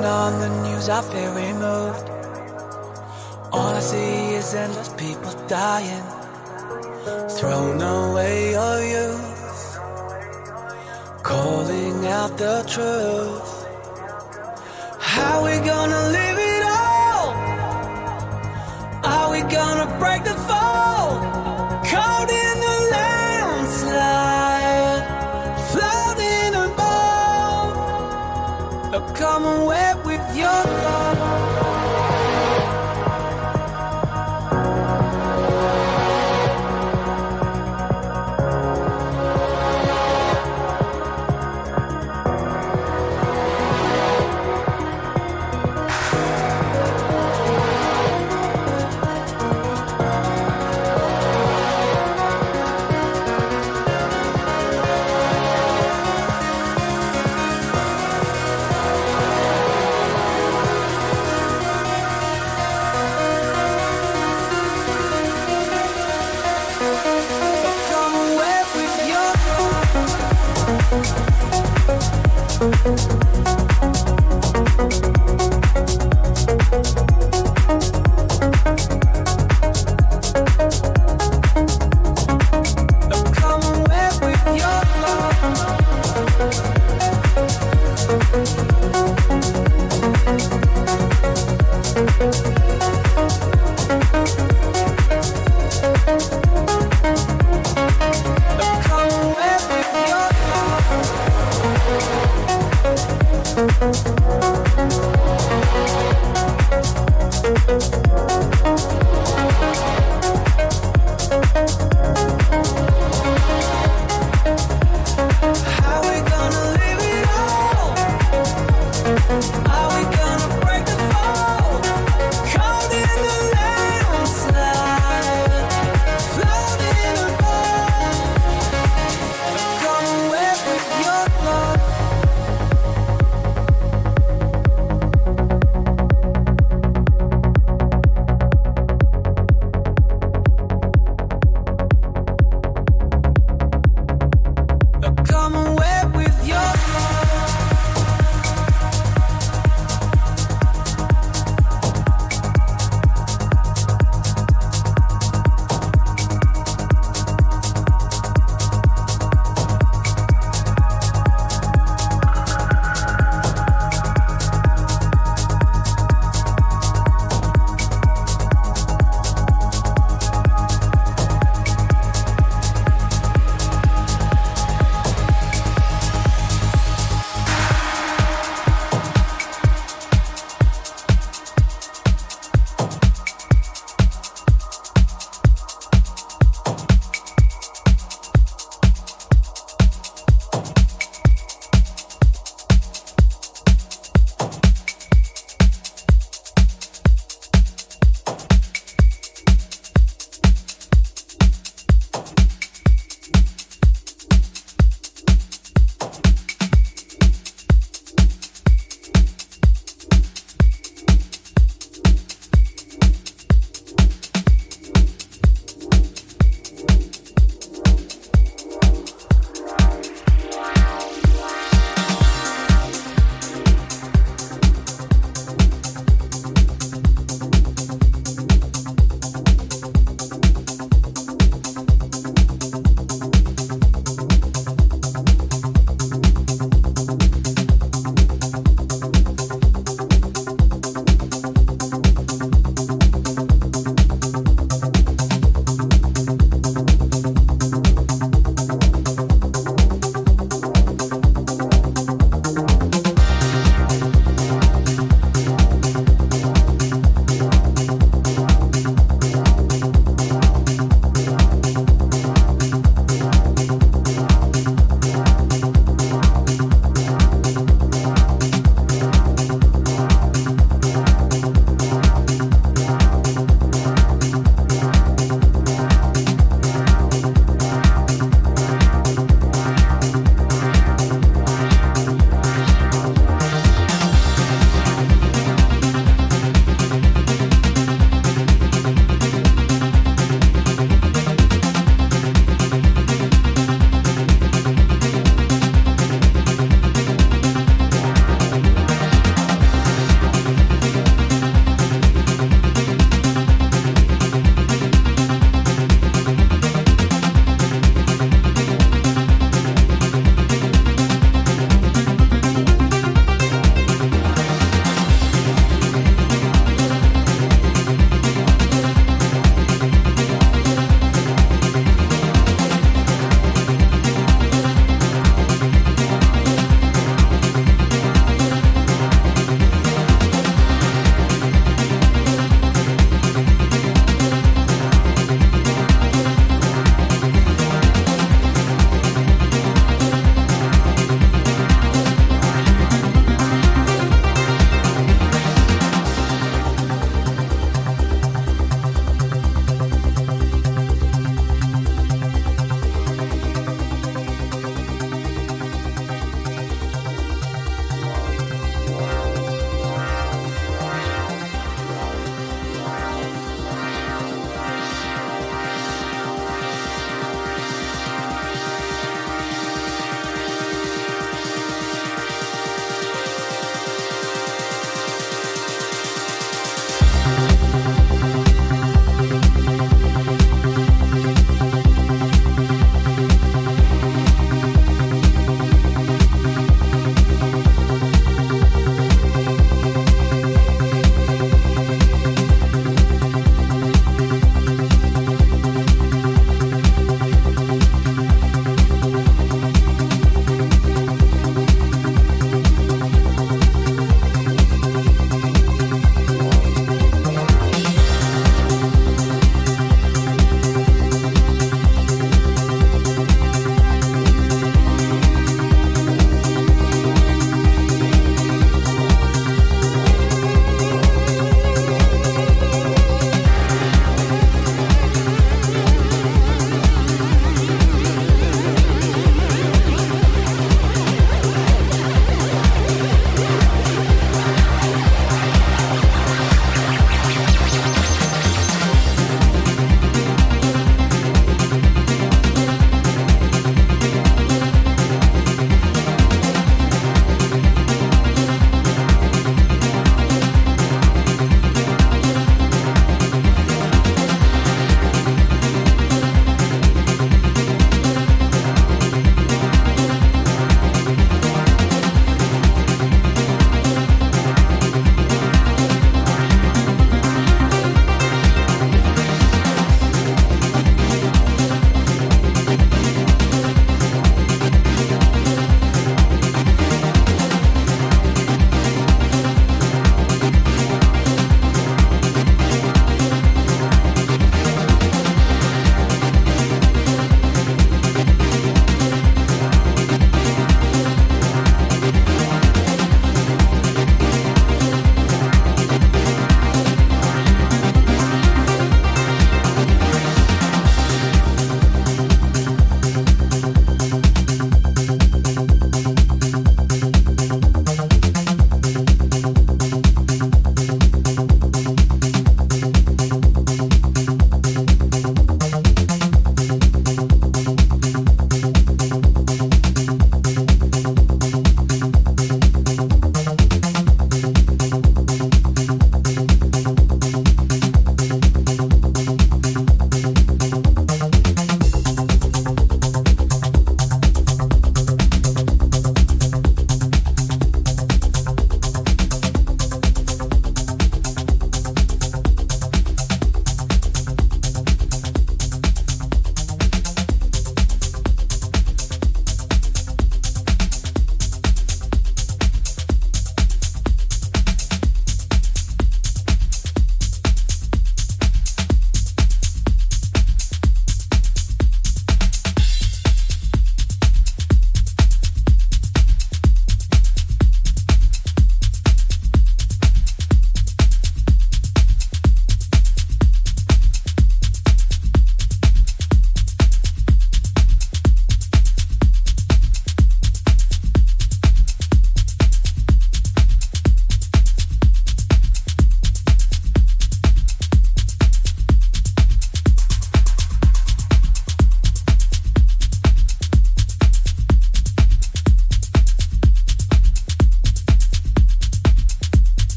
turn on the news, I feel removed. All I see is endless people dying, thrown away your youth, calling out the truth. How we gonna live it all? Are we gonna break the fall? Caught in the landslide, floating above a common way.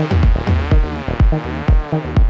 Thank you.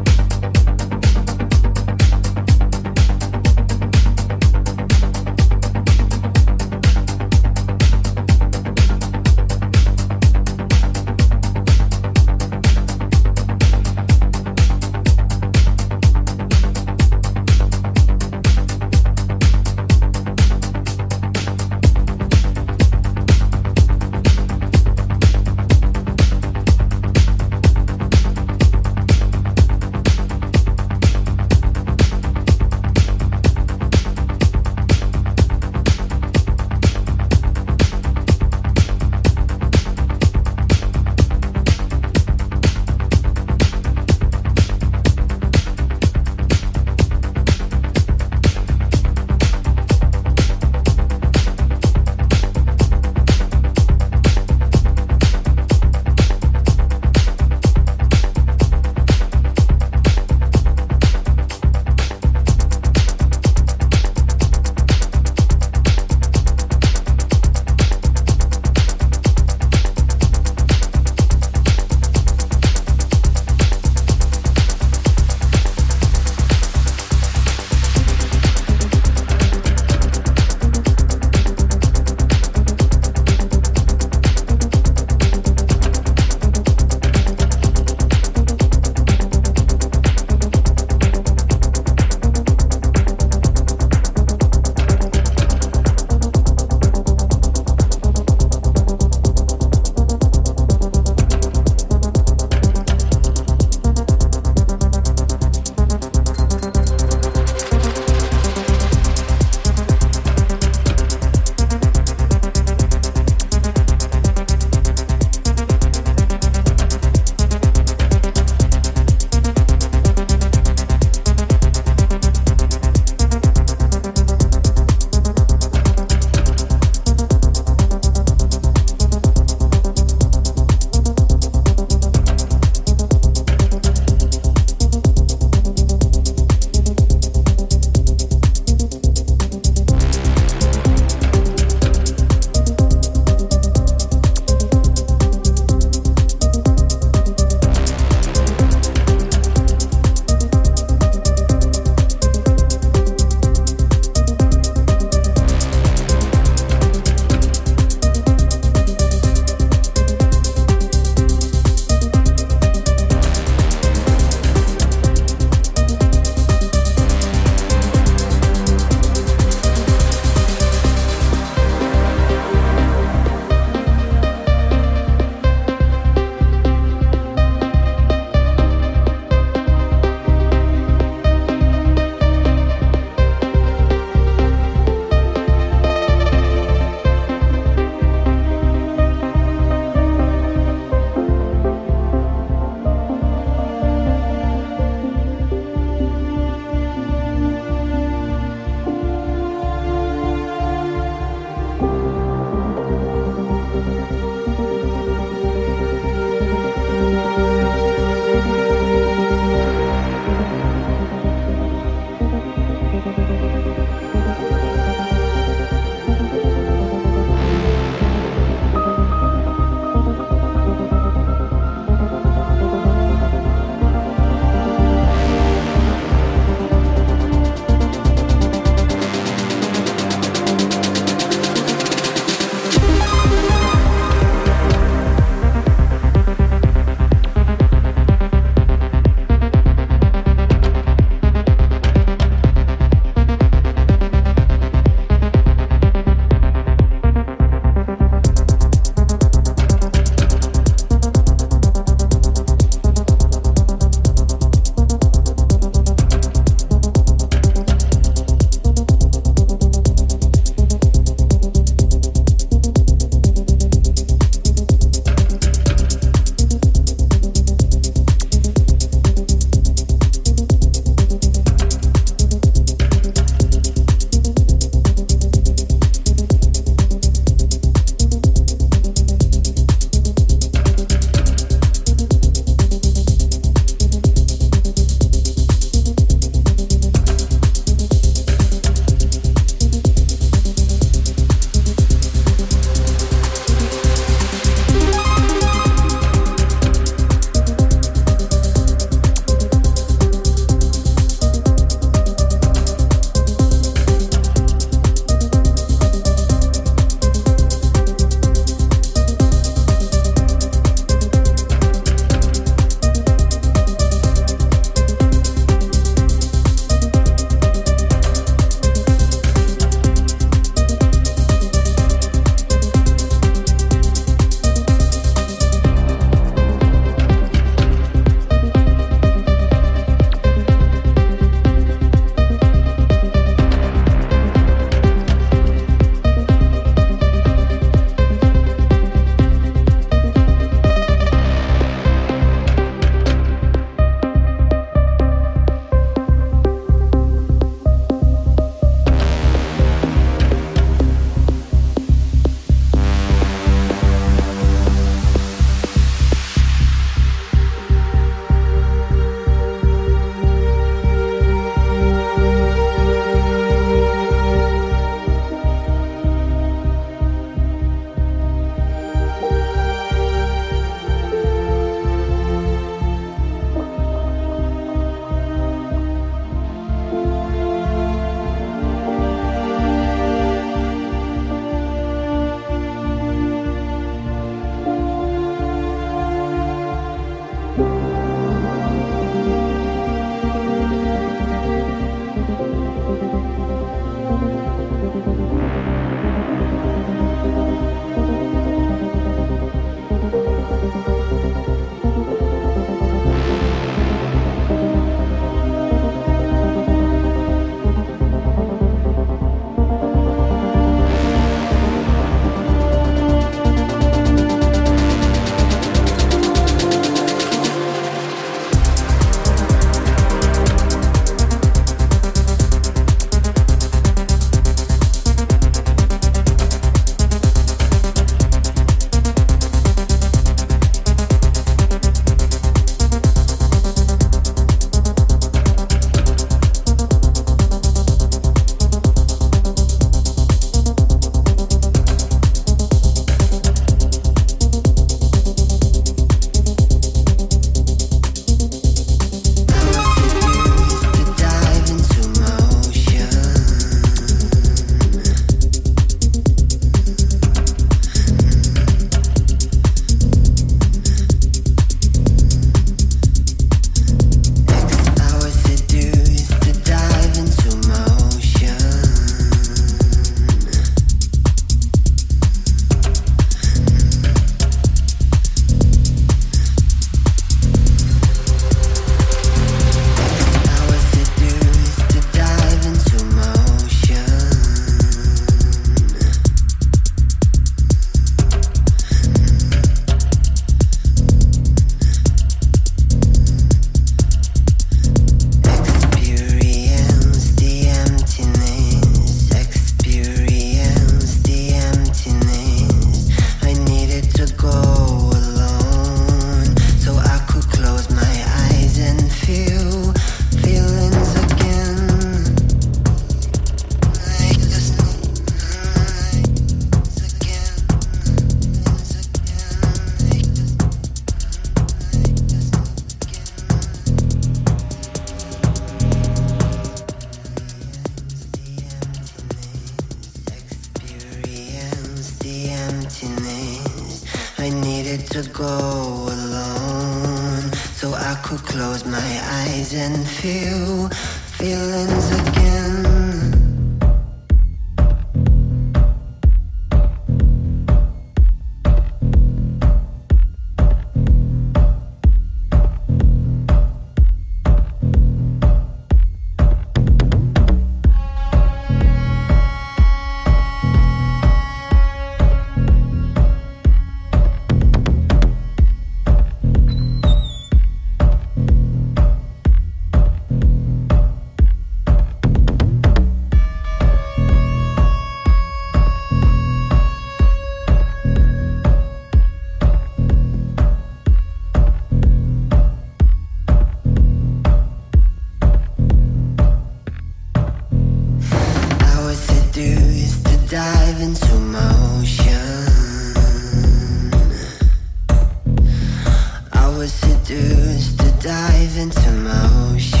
Was seduced to dive into motion.